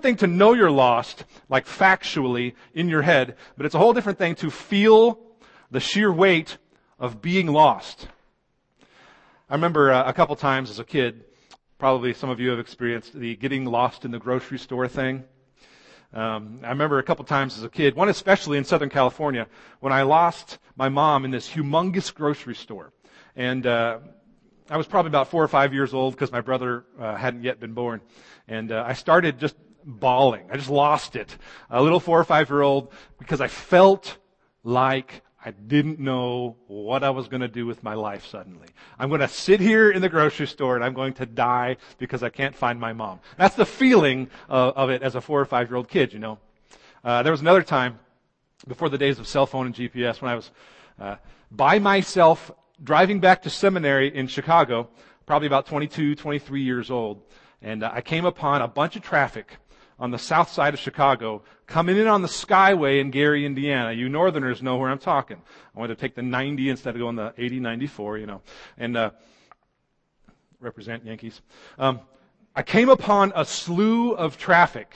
thing to know you're lost, like factually in your head, but it's a whole different thing to feel the sheer weight of being lost. I remember uh, a couple times as a kid, probably some of you have experienced the getting lost in the grocery store thing. Um, I remember a couple times as a kid, one especially in Southern California, when I lost my mom in this humongous grocery store. And uh, I was probably about four or five years old because my brother uh, hadn't yet been born. And uh, I started just bawling. I just lost it. A little four or five year old because I felt like I didn't know what I was going to do with my life suddenly. I'm going to sit here in the grocery store and I'm going to die because I can't find my mom. That's the feeling of, it as a four or five year old kid, you know. Uh, there was another time before the days of cell phone and GPS when I was uh, by myself driving back to seminary in Chicago, probably about 22, 23 years old, and uh, I came upon a bunch of traffic on the south side of Chicago coming in on the Skyway in Gary, Indiana. You northerners know where I'm talking. I wanted to take the 90 instead of going the 80, 94, you know, and uh, represent Yankees. Um, I came upon a slew of traffic,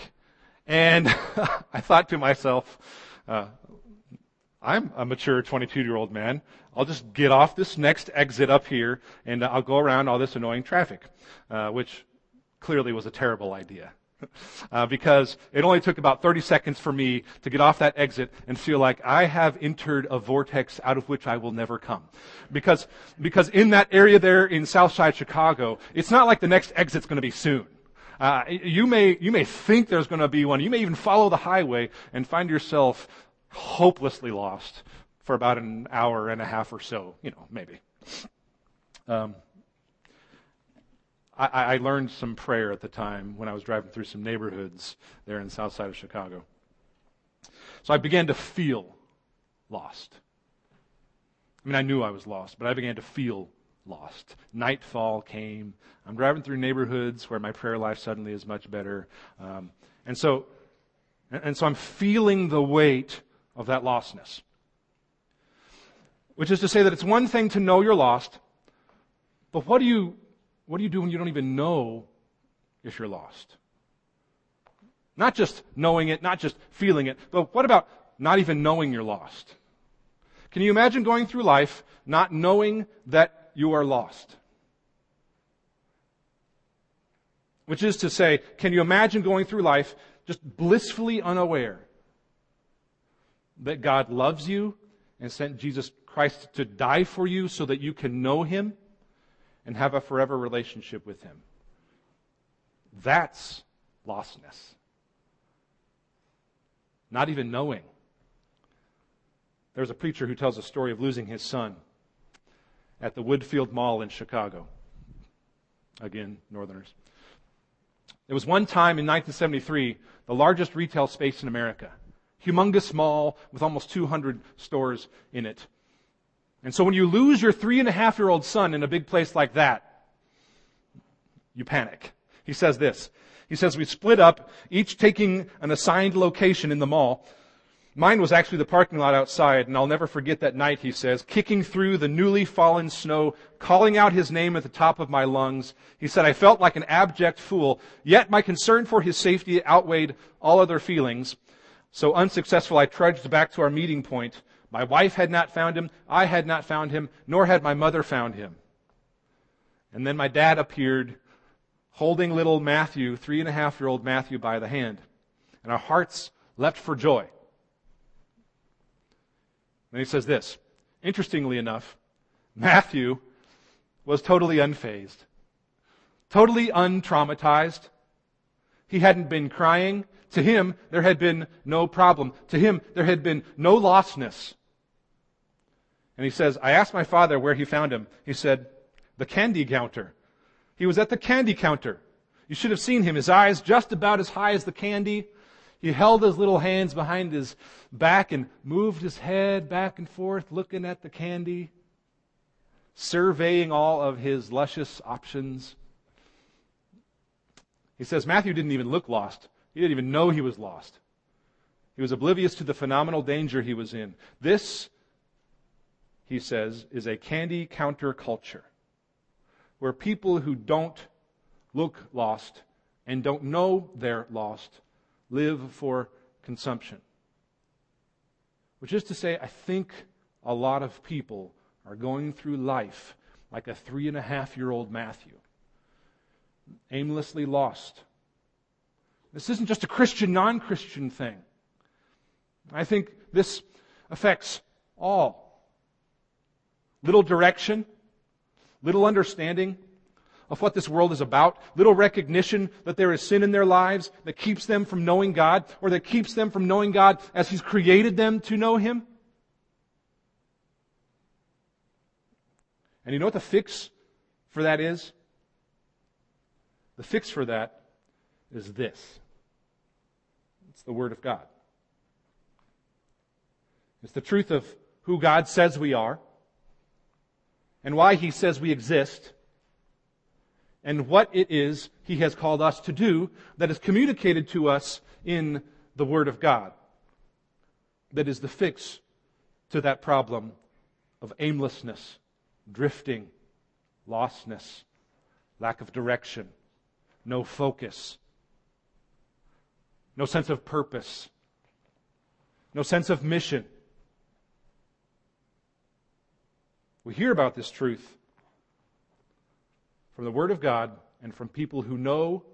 and I thought to myself, uh, I'm a mature 22 year old man. I'll just get off this next exit up here and I'll go around all this annoying traffic, uh, which clearly was a terrible idea. Uh, because it only took about 30 seconds for me to get off that exit and feel like I have entered a vortex out of which I will never come. Because, because in that area there in Southside Chicago, it's not like the next exit's going to be soon. Uh, you may you may think there's going to be one. You may even follow the highway and find yourself hopelessly lost for about an hour and a half or so, you know, maybe. Um, I, I, learned some prayer at the time when I was driving through some neighborhoods there in the south side of Chicago. So I began to feel lost. I mean, I knew I was lost, but I began to feel lost. Nightfall came. I'm driving through neighborhoods where my prayer life suddenly is much better. Um, and so, and so I'm feeling the weight of that lostness. Which is to say that it's one thing to know you're lost, but what do you, what do you do when you don't even know if you're lost? Not just knowing it, not just feeling it, but what about not even knowing you're lost? Can you imagine going through life not knowing that you are lost? Which is to say, can you imagine going through life just blissfully unaware that God loves you and sent Jesus Christ to die for you so that you can know Him and have a forever relationship with Him. That's lostness. Not even knowing. There's a preacher who tells a story of losing his son at the Woodfield Mall in Chicago. Again, Northerners. There was one time in 1973, the largest retail space in America humongous mall with almost 200 stores in it. And so when you lose your three and a half year old son in a big place like that, you panic. He says this. He says, we split up, each taking an assigned location in the mall. Mine was actually the parking lot outside, and I'll never forget that night, he says, kicking through the newly fallen snow, calling out his name at the top of my lungs. He said, I felt like an abject fool, yet my concern for his safety outweighed all other feelings. So unsuccessful, I trudged back to our meeting point. My wife had not found him. I had not found him, nor had my mother found him. And then my dad appeared holding little Matthew, three and a half year old Matthew, by the hand. And our hearts leapt for joy. And he says this. Interestingly enough, Matthew was totally unfazed, totally untraumatized. He hadn't been crying. To him, there had been no problem. To him, there had been no lostness. And he says, I asked my father where he found him. He said, the candy counter. He was at the candy counter. You should have seen him. His eyes just about as high as the candy. He held his little hands behind his back and moved his head back and forth, looking at the candy, surveying all of his luscious options. He says Matthew didn't even look lost. He didn't even know he was lost. He was oblivious to the phenomenal danger he was in. This, he says, is a candy counter culture where people who don't look lost and don't know they're lost live for consumption. Which is to say, I think a lot of people are going through life like a three and a half year old Matthew, aimlessly lost. This isn't just a Christian, non Christian thing. I think this affects all. Little direction, little understanding of what this world is about, little recognition that there is sin in their lives that keeps them from knowing God, or that keeps them from knowing God as He's created them to know Him. And you know what the fix for that is? The fix for that is this it's the Word of God. It's the truth of who God says we are and why He says we exist and what it is He has called us to do that is communicated to us in the Word of God. That is the fix to that problem of aimlessness, drifting, lostness, lack of direction, no focus, no sense of purpose, no sense of mission. We hear about this truth from the Word of God and from people who know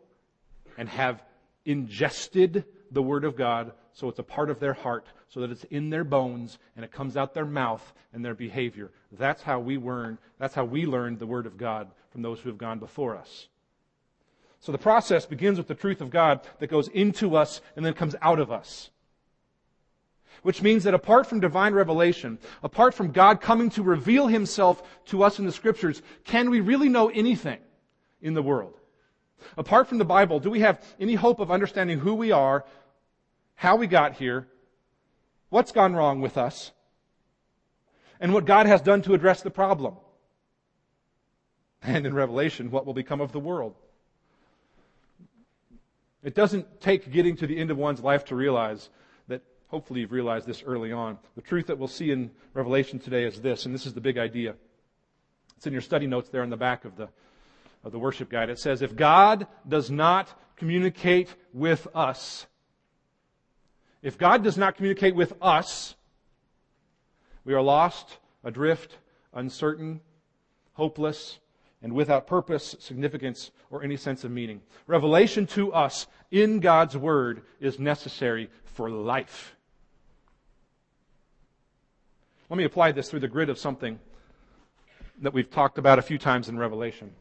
and have ingested the Word of God so it's a part of their heart, so that it's in their bones and it comes out their mouth and their behavior. That's how we learn, that's how we learned the Word of God from those who have gone before us. So the process begins with the truth of God that goes into us and then comes out of us. Which means that apart from divine revelation, apart from God coming to reveal himself to us in the scriptures, can we really know anything in the world? Apart from the Bible, do we have any hope of understanding who we are, how we got here, what's gone wrong with us, and what God has done to address the problem? And in Revelation, what will become of the world? It doesn't take getting to the end of one's life to realize Hopefully, you've realized this early on. The truth that we'll see in Revelation today is this, and this is the big idea. It's in your study notes there in the back of the, of the worship guide. It says, If God does not communicate with us, if God does not communicate with us, we are lost, adrift, uncertain, hopeless, and without purpose, significance, or any sense of meaning. Revelation to us in God's Word is necessary for life. Let me apply this through the grid of something that we've talked about a few times in Revelation.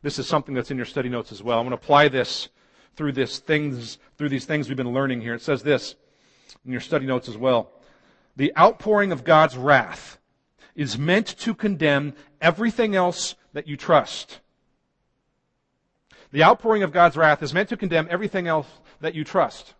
This is something that's in your study notes as well. I'm going to apply this through this things through these things we've been learning here. It says this in your study notes as well. The outpouring of God's wrath is meant to condemn everything else that you trust. The outpouring of God's wrath is meant to condemn everything else that you trust.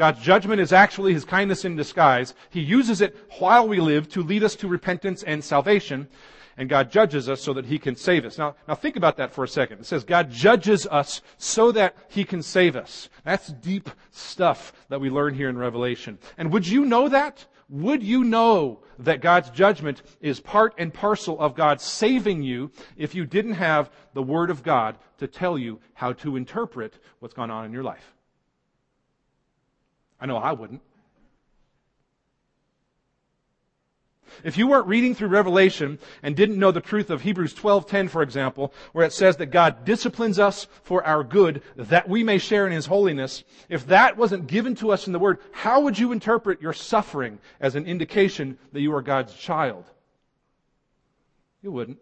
God's judgment is actually His kindness in disguise. He uses it while we live to lead us to repentance and salvation. And God judges us so that He can save us. Now, now think about that for a second. It says God judges us so that He can save us. That's deep stuff that we learn here in Revelation. And would you know that? Would you know that God's judgment is part and parcel of God saving you if you didn't have the Word of God to tell you how to interpret what's gone on in your life? I know I wouldn't. If you weren't reading through Revelation and didn't know the truth of Hebrews 12:10 for example, where it says that God disciplines us for our good that we may share in his holiness, if that wasn't given to us in the word, how would you interpret your suffering as an indication that you are God's child? You wouldn't.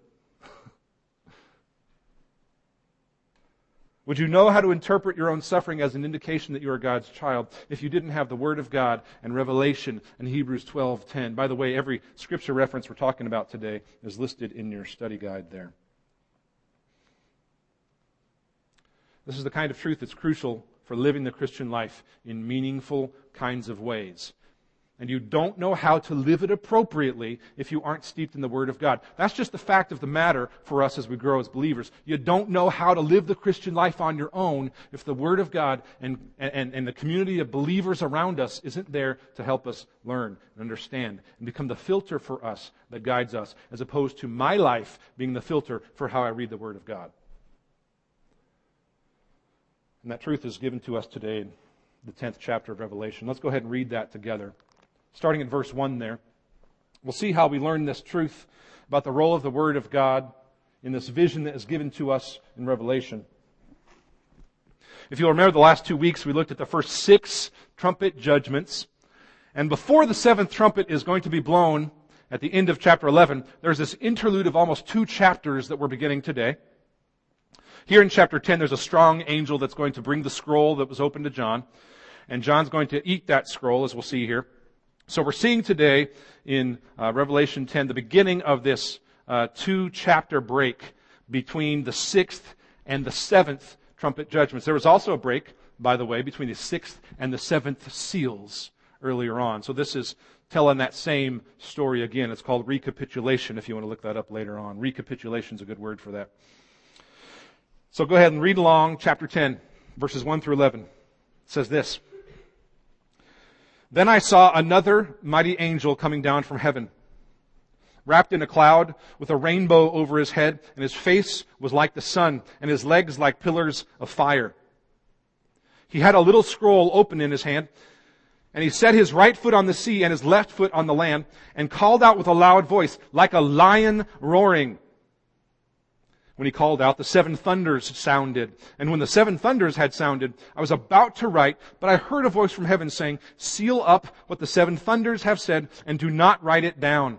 Would you know how to interpret your own suffering as an indication that you are God's child if you didn't have the Word of God and Revelation and Hebrews 12:10? By the way, every scripture reference we're talking about today is listed in your study guide there. This is the kind of truth that's crucial for living the Christian life in meaningful kinds of ways and you don't know how to live it appropriately if you aren't steeped in the Word of God. That's just the fact of the matter for us as we grow as believers. You don't know how to live the Christian life on your own if the Word of God and, and, and the community of believers around us isn't there to help us learn and understand and become the filter for us that guides us, as opposed to my life being the filter for how I read the Word of God. And that truth is given to us today in the 10th chapter of Revelation. Let's go ahead and read that together. Starting at verse 1 there. We'll see how we learn this truth about the role of the Word of God in this vision that is given to us in Revelation. If you'll remember the last two weeks, we looked at the first six trumpet judgments. And before the seventh trumpet is going to be blown at the end of chapter 11, there's this interlude of almost two chapters that we're beginning today. Here in chapter 10, there's a strong angel that's going to bring the scroll that was opened to John. And John's going to eat that scroll, as we'll see here. So we're seeing today in uh, Revelation 10 the beginning of this uh, two chapter break between the sixth and the seventh trumpet judgments. There was also a break, by the way, between the sixth and the seventh seals earlier on. So this is telling that same story again. It's called recapitulation if you want to look that up later on. Recapitulation is a good word for that. So go ahead and read along chapter 10, verses 1 through 11. It says this. Then I saw another mighty angel coming down from heaven, wrapped in a cloud with a rainbow over his head, and his face was like the sun, and his legs like pillars of fire. He had a little scroll open in his hand, and he set his right foot on the sea and his left foot on the land, and called out with a loud voice, like a lion roaring. When he called out, the seven thunders sounded. And when the seven thunders had sounded, I was about to write, but I heard a voice from heaven saying, Seal up what the seven thunders have said, and do not write it down.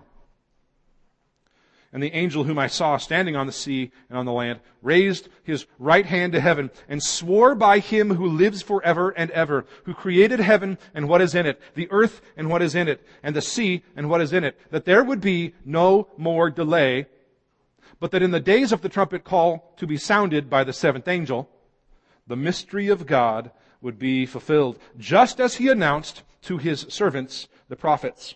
And the angel whom I saw standing on the sea and on the land raised his right hand to heaven and swore by him who lives forever and ever, who created heaven and what is in it, the earth and what is in it, and the sea and what is in it, that there would be no more delay, but that in the days of the trumpet call to be sounded by the seventh angel, the mystery of God would be fulfilled, just as he announced to his servants, the prophets.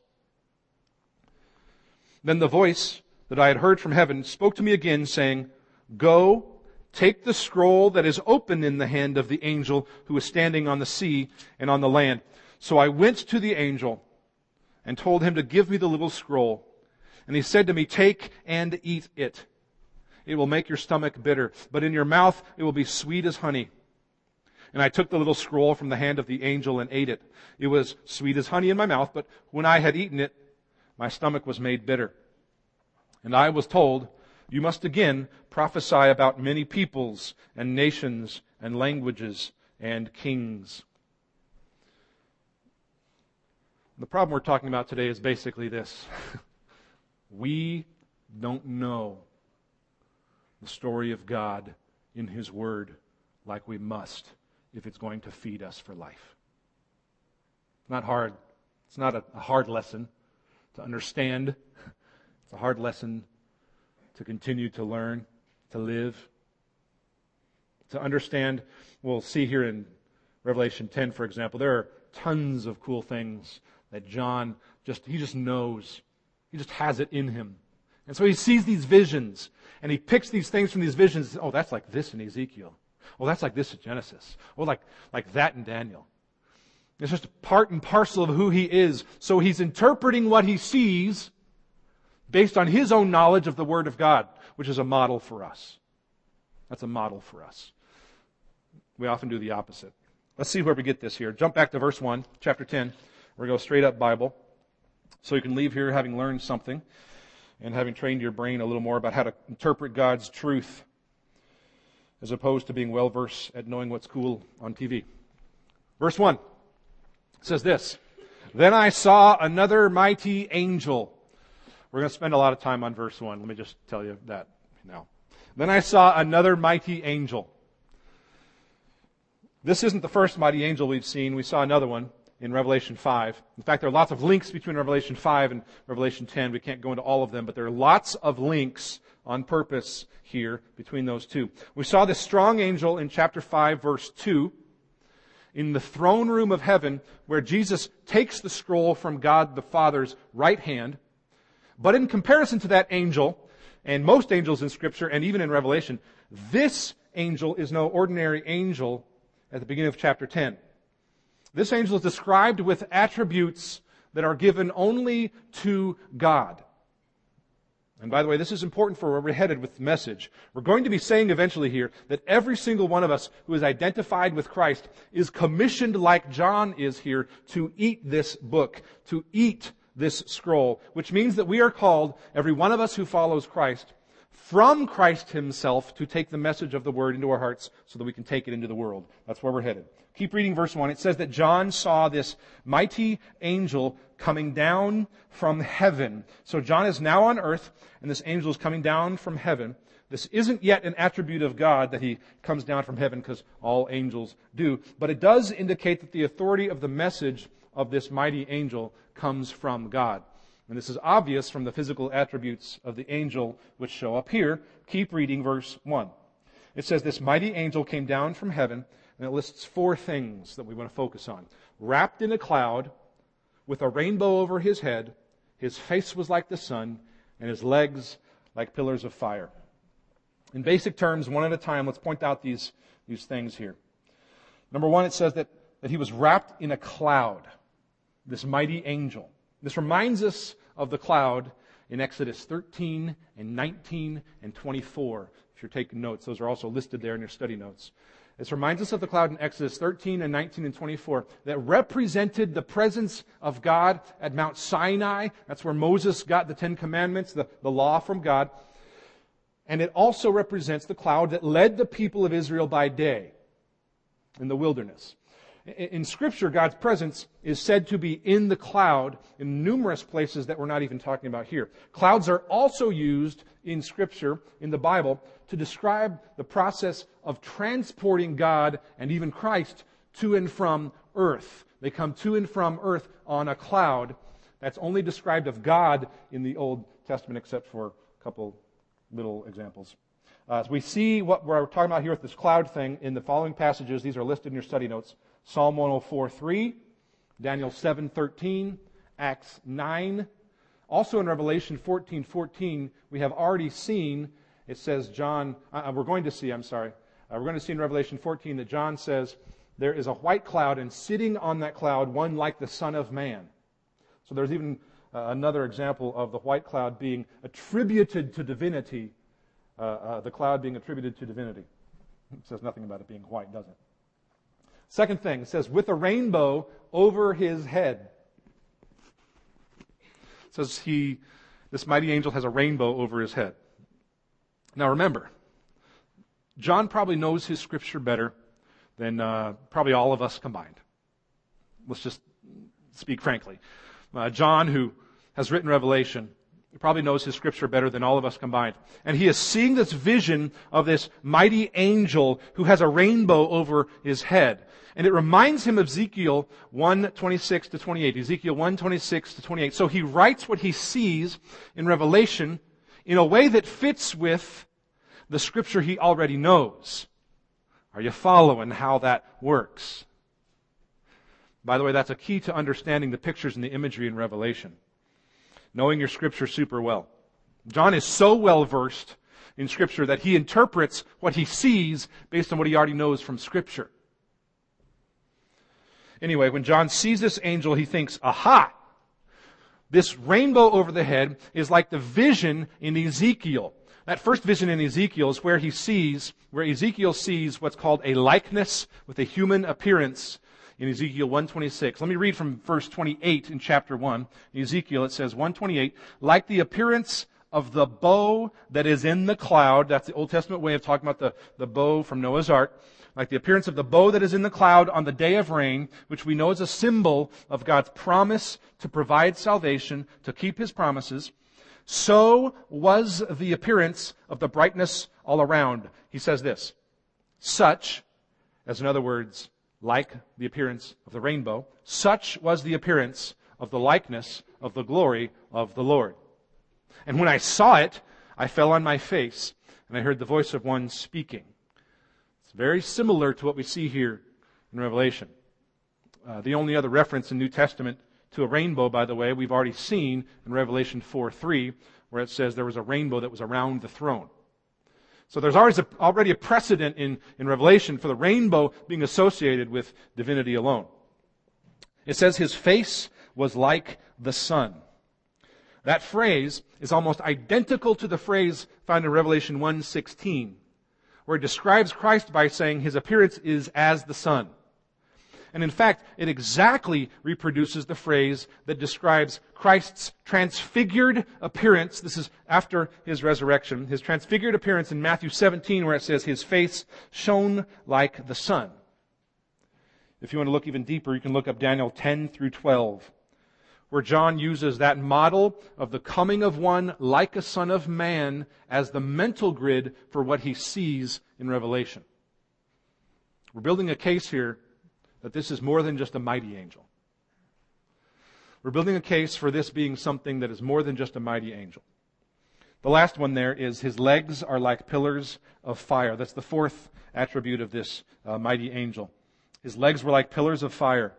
Then the voice that I had heard from heaven spoke to me again, saying, Go, take the scroll that is open in the hand of the angel who is standing on the sea and on the land. So I went to the angel and told him to give me the little scroll. And he said to me, Take and eat it. It will make your stomach bitter, but in your mouth it will be sweet as honey. And I took the little scroll from the hand of the angel and ate it. It was sweet as honey in my mouth, but when I had eaten it, my stomach was made bitter. And I was told, You must again prophesy about many peoples and nations and languages and kings. The problem we're talking about today is basically this. we don't know the story of God in His Word like we must if it's going to feed us for life. Not hard. It's not a, a hard lesson to understand it's a hard lesson to continue to learn, to live, to understand. We'll see here in Revelation 10, for example, there are tons of cool things that John just, he just knows. He just has it in him. And so he sees these visions and he picks these things from these visions. Oh, that's like this in Ezekiel. Oh, that's like this in Genesis. Oh, like, like that in Daniel. It's just a part and parcel of who he is. So he's interpreting what he sees based on his own knowledge of the Word of God, which is a model for us. That's a model for us. We often do the opposite. Let's see where we get this here. Jump back to verse 1, chapter 10. We're going to go straight up Bible. So you can leave here having learned something and having trained your brain a little more about how to interpret God's truth as opposed to being well versed at knowing what's cool on TV. Verse 1 says this Then I saw another mighty angel we're going to spend a lot of time on verse 1. Let me just tell you that now. Then I saw another mighty angel. This isn't the first mighty angel we've seen. We saw another one in Revelation 5. In fact, there are lots of links between Revelation 5 and Revelation 10. We can't go into all of them, but there are lots of links on purpose here between those two. We saw this strong angel in chapter 5, verse 2, in the throne room of heaven, where Jesus takes the scroll from God the Father's right hand but in comparison to that angel, and most angels in Scripture, and even in Revelation, this angel is no ordinary angel at the beginning of chapter 10. This angel is described with attributes that are given only to God. And by the way, this is important for where we're headed with the message. We're going to be saying eventually here that every single one of us who is identified with Christ is commissioned like John is here to eat this book, to eat this scroll, which means that we are called, every one of us who follows Christ, from Christ himself to take the message of the word into our hearts so that we can take it into the world. That's where we're headed. Keep reading verse 1. It says that John saw this mighty angel coming down from heaven. So John is now on earth, and this angel is coming down from heaven. This isn't yet an attribute of God that he comes down from heaven because all angels do, but it does indicate that the authority of the message of this mighty angel comes from God. And this is obvious from the physical attributes of the angel which show up here. Keep reading verse 1. It says, This mighty angel came down from heaven and it lists four things that we want to focus on. Wrapped in a cloud, with a rainbow over his head, his face was like the sun, and his legs like pillars of fire. In basic terms, one at a time, let's point out these, these things here. Number one, it says that, that he was wrapped in a cloud, this mighty angel. This reminds us of the cloud in Exodus 13 and 19 and 24. If you're taking notes, those are also listed there in your study notes. This reminds us of the cloud in Exodus 13 and 19 and 24 that represented the presence of God at Mount Sinai. That's where Moses got the Ten Commandments, the, the law from God. And it also represents the cloud that led the people of Israel by day in the wilderness. In Scripture, God's presence is said to be in the cloud in numerous places that we're not even talking about here. Clouds are also used in Scripture, in the Bible, to describe the process of transporting God and even Christ to and from earth. They come to and from earth on a cloud. That's only described of God in the Old Testament, except for a couple little examples. Uh, so we see what we're talking about here with this cloud thing in the following passages. These are listed in your study notes. Psalm 104.3, Daniel 7.13, Acts 9. Also in Revelation 14 14, we have already seen, it says John, uh, uh, we're going to see, I'm sorry, uh, we're going to see in Revelation 14 that John says, there is a white cloud, and sitting on that cloud, one like the Son of Man. So there's even uh, another example of the white cloud being attributed to divinity, uh, uh, the cloud being attributed to divinity. It says nothing about it being white, does it? Second thing, it says, with a rainbow over his head. It says he, this mighty angel has a rainbow over his head. Now remember, John probably knows his scripture better than uh, probably all of us combined. Let's just speak frankly. Uh, John, who has written Revelation, probably knows his scripture better than all of us combined. And he is seeing this vision of this mighty angel who has a rainbow over his head. And it reminds him of Ezekiel 1:26 to 28. Ezekiel 1:26 to 28. So he writes what he sees in Revelation in a way that fits with the scripture he already knows. Are you following how that works? By the way, that's a key to understanding the pictures and the imagery in Revelation. Knowing your scripture super well. John is so well versed in scripture that he interprets what he sees based on what he already knows from scripture. Anyway, when John sees this angel, he thinks, aha! This rainbow over the head is like the vision in Ezekiel. That first vision in Ezekiel is where he sees, where Ezekiel sees what's called a likeness with a human appearance in Ezekiel 126. Let me read from verse 28 in chapter 1. In Ezekiel it says 128, like the appearance of the bow that is in the cloud. That's the Old Testament way of talking about the, the bow from Noah's Ark like the appearance of the bow that is in the cloud on the day of rain, which we know is a symbol of God's promise to provide salvation, to keep his promises, so was the appearance of the brightness all around. He says this, such, as in other words, like the appearance of the rainbow, such was the appearance of the likeness of the glory of the Lord. And when I saw it, I fell on my face, and I heard the voice of one speaking It's very similar to what we see here in Revelation. Uh, the only other reference in New Testament to a rainbow, by the way, we've already seen in Revelation 4 3, where it says there was a rainbow that was around the throne. So there's always a, already a precedent in, in Revelation for the rainbow being associated with divinity alone. It says his face was like the sun. That phrase is almost identical to the phrase found in Revelation 1:16, where it describes Christ by saying his appearance is as the sun. And in fact, it exactly reproduces the phrase that describes Christ's transfigured appearance. This is after his resurrection. His transfigured appearance in Matthew 17 where it says his face shone like the sun. If you want to look even deeper, you can look up Daniel 10 through 12 where John uses that model of the coming of one like a son of man as the mental grid for what he sees in Revelation. We're building a case here that this is more than just a mighty angel. We're building a case for this being something that is more than just a mighty angel. The last one there is his legs are like pillars of fire. That's the fourth attribute of this uh, mighty angel. His legs were like pillars of fire.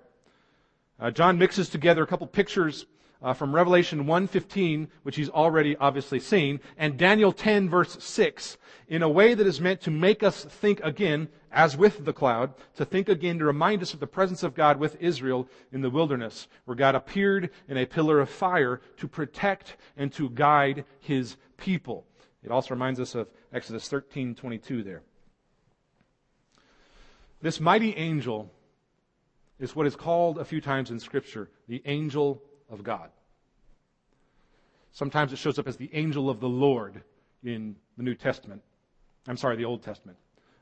Uh, John mixes together a couple pictures uh, from Revelation 1:15, which he's already obviously seen, and Daniel 10 verse 6 in a way that is meant to make us think again, as with the cloud, to think again to remind us of the presence of God with Israel in the wilderness, where God appeared in a pillar of fire to protect and to guide his people. It also reminds us of Exodus 13:22 there. This mighty angel is what is called a few times in Scripture the angel of God. Sometimes it shows up as the angel of the Lord in the New Testament. I'm sorry, the Old Testament.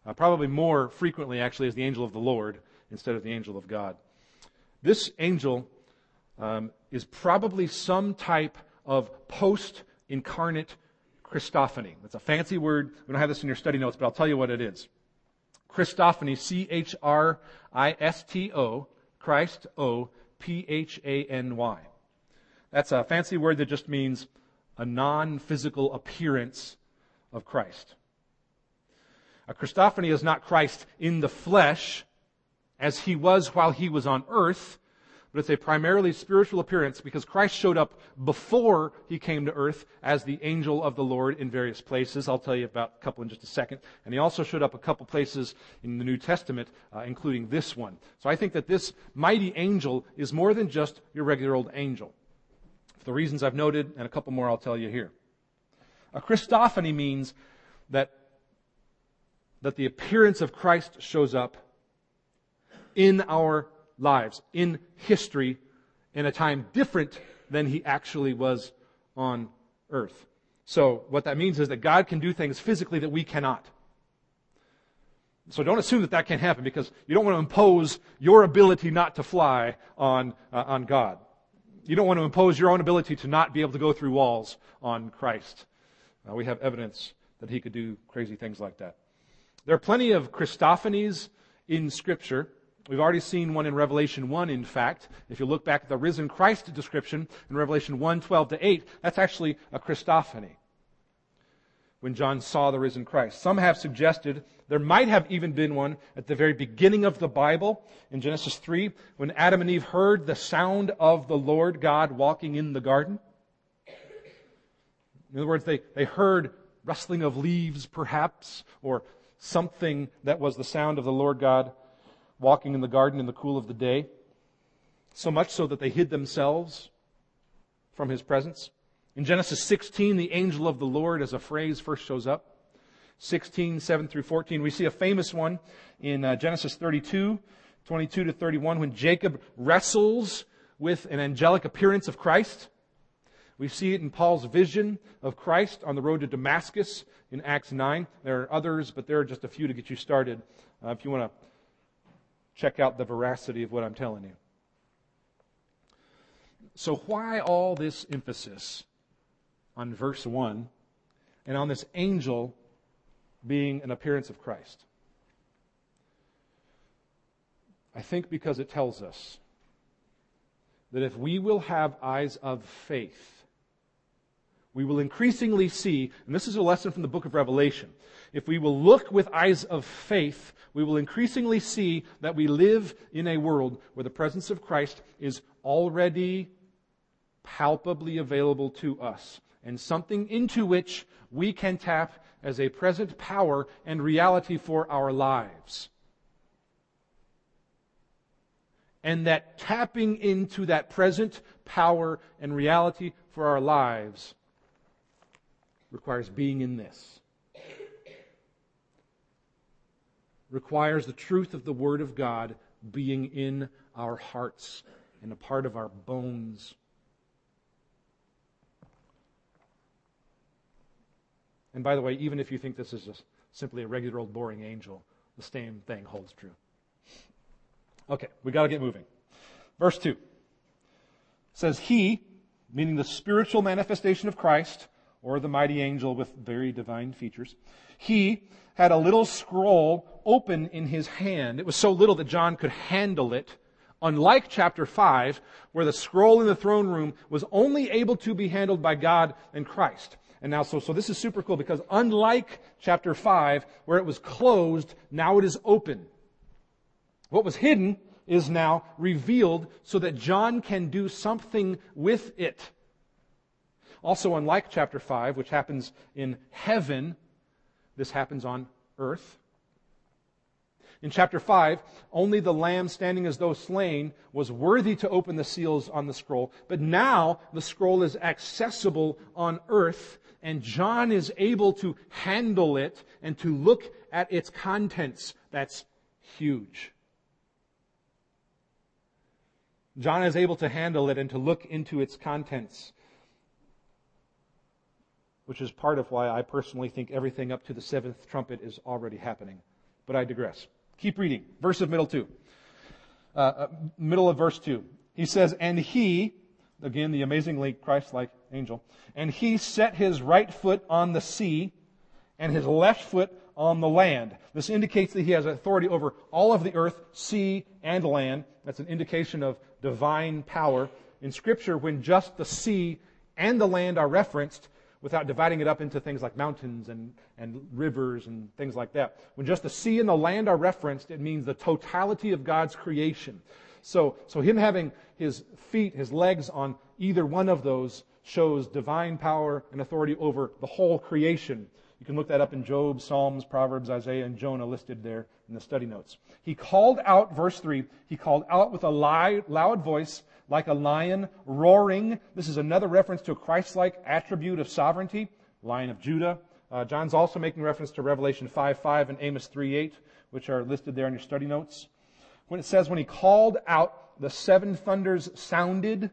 Uh, probably more frequently, actually, as the angel of the Lord instead of the angel of God. This angel um, is probably some type of post incarnate Christophany. That's a fancy word. We don't have this in your study notes, but I'll tell you what it is. Christophany, C H R I S T O, Christ O P H A N Y. That's a fancy word that just means a non physical appearance of Christ. A Christophany is not Christ in the flesh as he was while he was on earth, but it's a primarily spiritual appearance because Christ showed up before he came to earth as the angel of the Lord in various places. I'll tell you about a couple in just a second. And he also showed up a couple places in the New Testament, uh, including this one. So I think that this mighty angel is more than just your regular old angel. For the reasons I've noted, and a couple more I'll tell you here. A Christophany means that, that the appearance of Christ shows up in our lives in history in a time different than he actually was on earth. So what that means is that God can do things physically that we cannot. So don't assume that that can't happen because you don't want to impose your ability not to fly on, uh, on God. You don't want to impose your own ability to not be able to go through walls on Christ. We have evidence that he could do crazy things like that. There are plenty of Christophanies in Scripture. We've already seen one in Revelation 1, in fact. If you look back at the risen Christ description in Revelation 1, 12 to 8, that's actually a Christophany. When John saw the risen Christ. Some have suggested there might have even been one at the very beginning of the Bible in Genesis 3 when Adam and Eve heard the sound of the Lord God walking in the garden. In other words, they, they heard rustling of leaves, perhaps, or something that was the sound of the Lord God walking in the garden in the cool of the day, so much so that they hid themselves from his presence. In Genesis 16, the angel of the Lord as a phrase first shows up. 16, 7 through 14. We see a famous one in uh, Genesis 32, 22 to 31, when Jacob wrestles with an angelic appearance of Christ. We see it in Paul's vision of Christ on the road to Damascus in Acts 9. There are others, but there are just a few to get you started. Uh, if you want to check out the veracity of what I'm telling you. So, why all this emphasis on verse 1 and on this angel being an appearance of Christ? I think because it tells us that if we will have eyes of faith, we will increasingly see, and this is a lesson from the book of Revelation, if we will look with eyes of faith, we will increasingly see that we live in a world where the presence of Christ is already palpably available to us, and something into which we can tap as a present power and reality for our lives. and that tapping into that present power and reality for our lives requires being in this. Requires the truth of the Word of God being in our hearts and a part of our bones. And by the way, even if you think this is just simply a regular old boring angel, the same thing holds true. Okay, we got to get moving. Verse 2 says, He, meaning the spiritual manifestation of Christ, or the mighty angel with very divine features, he had a little scroll open in his hand. It was so little that John could handle it. Unlike chapter 5, where the scroll in the throne room was only able to be handled by God and Christ. And now, so, so this is super cool because unlike chapter 5, where it was closed, now it is open. What was hidden is now revealed so that John can do something with it. Also, unlike chapter 5, which happens in heaven, this happens on earth. In chapter 5, only the lamb standing as though slain was worthy to open the seals on the scroll. But now the scroll is accessible on earth, and John is able to handle it and to look at its contents. That's huge. John is able to handle it and to look into its contents, which is part of why I personally think everything up to the seventh trumpet is already happening. But I digress. Keep reading. Verse of middle two. Uh, uh, middle of verse two. He says, And he, again, the amazingly Christ like angel, and he set his right foot on the sea and his left foot on the land. This indicates that he has authority over all of the earth, sea, and land. That's an indication of divine power. In Scripture, when just the sea and the land are referenced, without dividing it up into things like mountains and, and rivers and things like that. When just the sea and the land are referenced, it means the totality of God's creation. So, so him having his feet, his legs on either one of those shows divine power and authority over the whole creation. You can look that up in Job, Psalms, Proverbs, Isaiah, and Jonah listed there in the study notes. He called out, verse 3, he called out with a loud voice like a lion roaring. This is another reference to a Christ-like attribute of sovereignty, Lion of Judah. Uh, John's also making reference to Revelation 5 5 and Amos 3 8, which are listed there in your study notes. When it says, when he called out, the seven thunders sounded.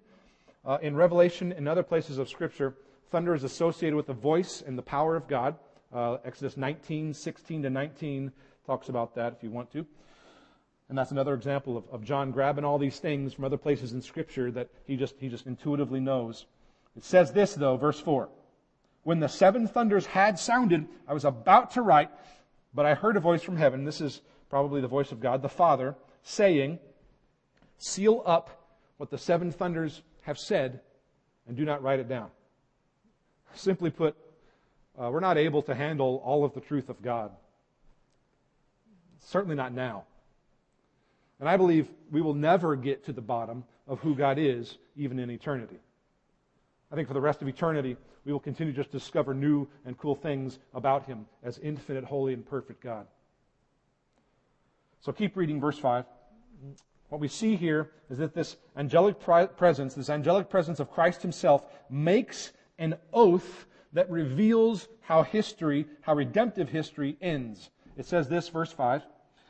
Uh, in Revelation and other places of Scripture, thunder is associated with the voice and the power of God. Uh, Exodus 19, 16 to 19 talks about that if you want to. And that's another example of, of John grabbing all these things from other places in Scripture that he just, he just intuitively knows. It says this, though, verse 4. When the seven thunders had sounded, I was about to write, but I heard a voice from heaven. This is probably the voice of God, the Father, saying, Seal up what the seven thunders have said and do not write it down. Simply put, uh, we're not able to handle all of the truth of God. Certainly not now. And I believe we will never get to the bottom of who God is, even in eternity. I think for the rest of eternity, we will continue just to discover new and cool things about Him as infinite, holy, and perfect God. So keep reading verse 5. What we see here is that this angelic presence, this angelic presence of Christ Himself, makes an oath that reveals how history, how redemptive history ends. It says this, verse 5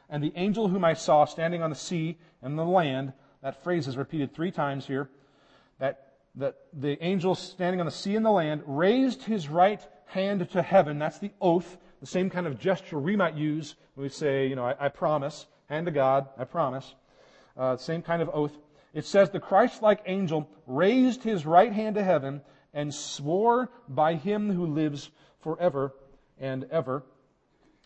and the angel whom I saw standing on the sea and the land, that phrase is repeated three times here, that, that the angel standing on the sea and the land raised his right hand to heaven. That's the oath, the same kind of gesture we might use when we say, you know, I, I promise, hand to God, I promise. Uh, same kind of oath. It says the Christ-like angel raised his right hand to heaven and swore by him who lives forever and ever.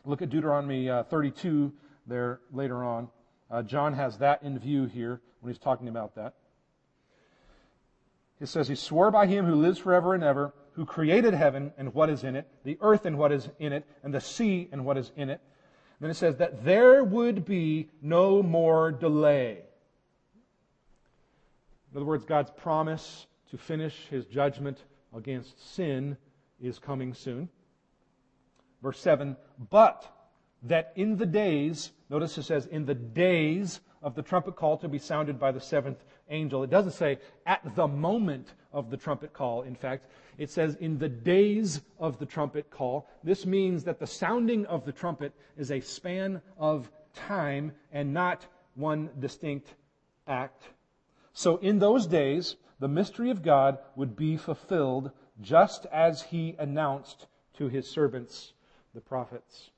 Look at Deuteronomy uh, 32, there later on. Uh, John has that in view here when he's talking about that. It says, He swore by him who lives forever and ever, who created heaven and what is in it, the earth and what is in it, and the sea and what is in it. And then it says that there would be no more delay. In other words, God's promise to finish his judgment against sin is coming soon. Verse 7 But that in the days, notice it says, in the days of the trumpet call to be sounded by the seventh angel. It doesn't say at the moment of the trumpet call, in fact. It says in the days of the trumpet call. This means that the sounding of the trumpet is a span of time and not one distinct act. So in those days, the mystery of God would be fulfilled just as he announced to his servants, the prophets.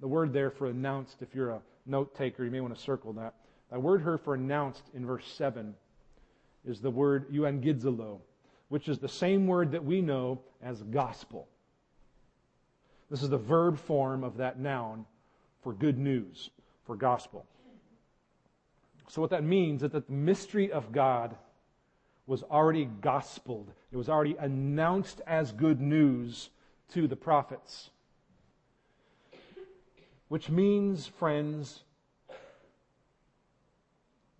The word there for announced, if you're a note taker, you may want to circle that. The word here for announced in verse 7 is the word euangizolo, which is the same word that we know as gospel. This is the verb form of that noun for good news, for gospel. So, what that means is that the mystery of God was already gospeled, it was already announced as good news to the prophets. Which means, friends,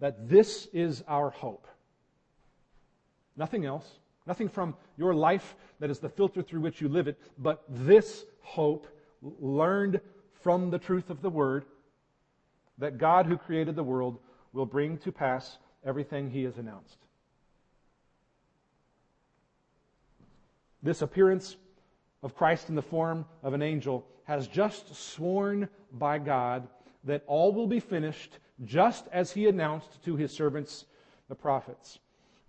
that this is our hope. Nothing else. Nothing from your life that is the filter through which you live it, but this hope learned from the truth of the Word that God who created the world will bring to pass everything He has announced. This appearance of Christ in the form of an angel has just sworn by God that all will be finished just as he announced to his servants, the prophets.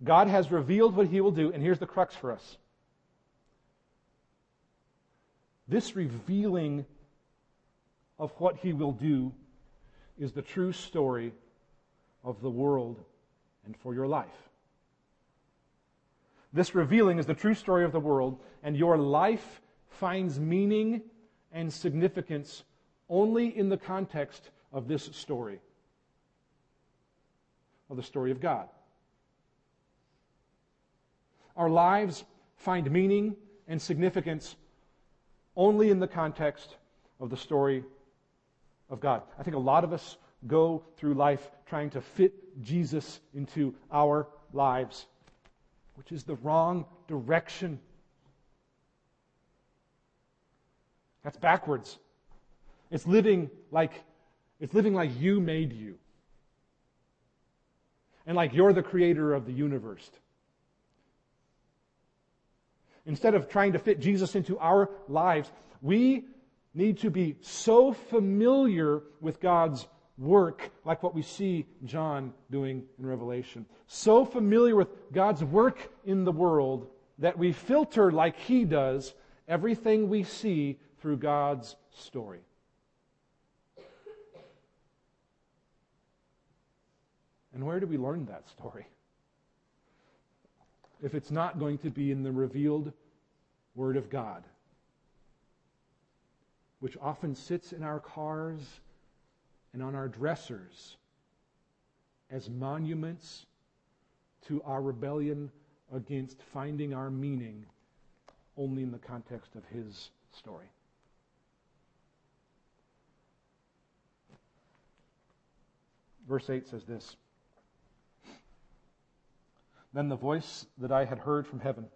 God has revealed what he will do, and here's the crux for us. This revealing of what he will do is the true story of the world and for your life. This revealing is the true story of the world, and your life finds meaning and significance only in the context of this story, of the story of God. Our lives find meaning and significance only in the context of the story of God. I think a lot of us go through life trying to fit Jesus into our lives, which is the wrong direction. That's backwards. It's living like it's living like you made you. And like you're the creator of the universe. Instead of trying to fit Jesus into our lives, we need to be so familiar with God's work, like what we see John doing in Revelation. So familiar with God's work in the world that we filter, like he does, everything we see through God's story. And where do we learn that story? If it's not going to be in the revealed Word of God, which often sits in our cars and on our dressers as monuments to our rebellion against finding our meaning only in the context of His story. Verse 8 says this Then the voice that I had heard from heaven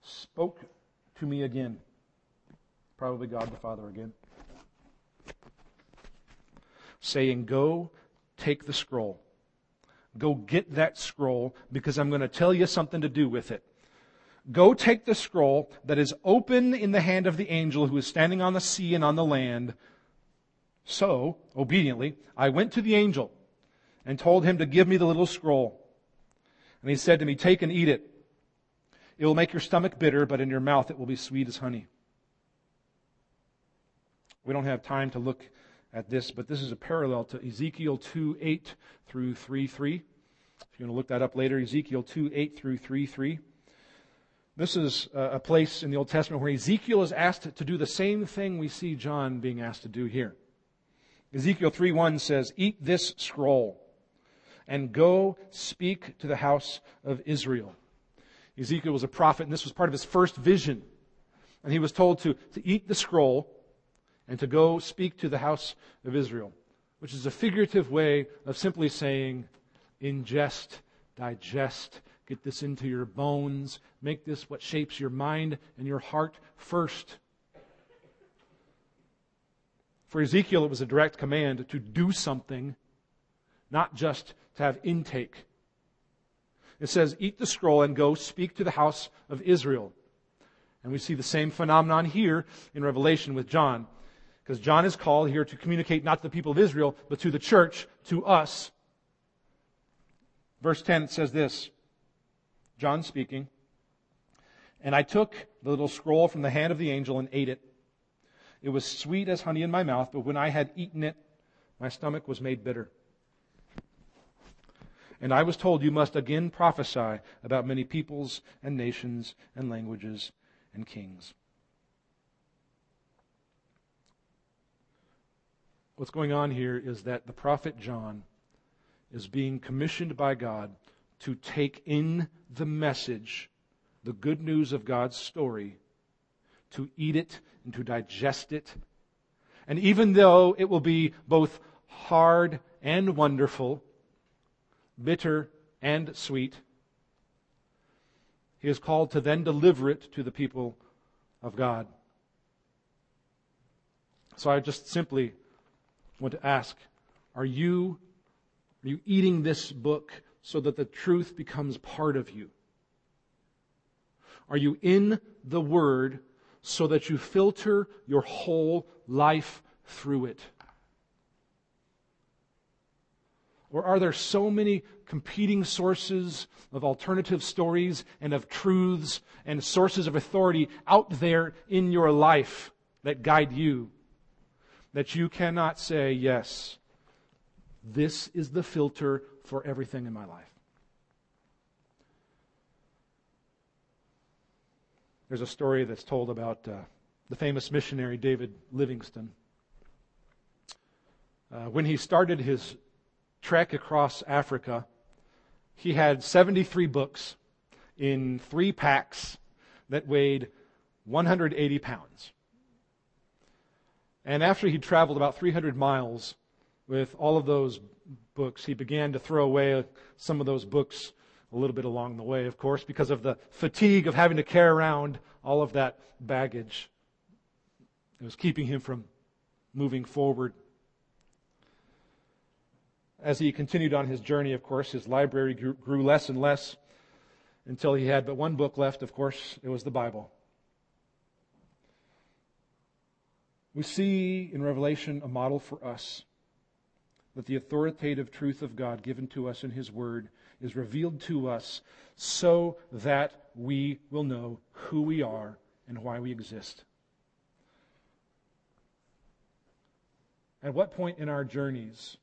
spoke to me again. Probably God the Father again. Saying, Go take the scroll. Go get that scroll because I'm going to tell you something to do with it. Go take the scroll that is open in the hand of the angel who is standing on the sea and on the land so, obediently, I went to the angel and told him to give me the little scroll. And he said to me, Take and eat it. It will make your stomach bitter, but in your mouth it will be sweet as honey. We don't have time to look at this, but this is a parallel to Ezekiel 2 8 through 3 3. If you want to look that up later, Ezekiel 2 8 through 3 3. This is a place in the Old Testament where Ezekiel is asked to do the same thing we see John being asked to do here. Ezekiel 3:1 says, "Eat this scroll and go speak to the house of Israel." Ezekiel was a prophet, and this was part of his first vision. And he was told to, to eat the scroll and to go speak to the house of Israel, which is a figurative way of simply saying, ingest, digest, get this into your bones, make this what shapes your mind and your heart first. For Ezekiel, it was a direct command to do something, not just to have intake. It says, Eat the scroll and go speak to the house of Israel. And we see the same phenomenon here in Revelation with John. Because John is called here to communicate not to the people of Israel, but to the church, to us. Verse 10 says this John speaking, And I took the little scroll from the hand of the angel and ate it. It was sweet as honey in my mouth, but when I had eaten it, my stomach was made bitter. And I was told, You must again prophesy about many peoples and nations and languages and kings. What's going on here is that the prophet John is being commissioned by God to take in the message, the good news of God's story, to eat it and to digest it. And even though it will be both hard and wonderful, bitter and sweet, he is called to then deliver it to the people of God. So I just simply want to ask are you, are you eating this book so that the truth becomes part of you? Are you in the Word so that you filter your whole life through it? Or are there so many competing sources of alternative stories and of truths and sources of authority out there in your life that guide you that you cannot say, yes, this is the filter for everything in my life? There's a story that's told about uh, the famous missionary David Livingstone. Uh, when he started his trek across Africa, he had 73 books in three packs that weighed 180 pounds. And after he'd traveled about 300 miles with all of those books, he began to throw away some of those books a little bit along the way, of course, because of the fatigue of having to carry around all of that baggage. It was keeping him from moving forward. As he continued on his journey, of course, his library grew, grew less and less until he had but one book left, of course, it was the Bible. We see in Revelation a model for us that the authoritative truth of God given to us in His Word is revealed to us so that we will know who we are and why we exist. At what point in our journeys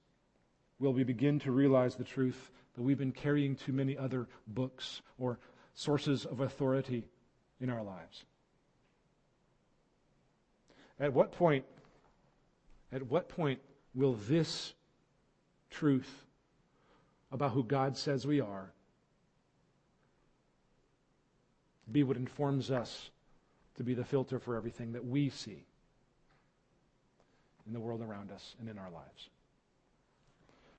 will we begin to realize the truth that we've been carrying too many other books or sources of authority in our lives? At what point, at what point will this truth about who God says we are be what informs us to be the filter for everything that we see in the world around us and in our lives?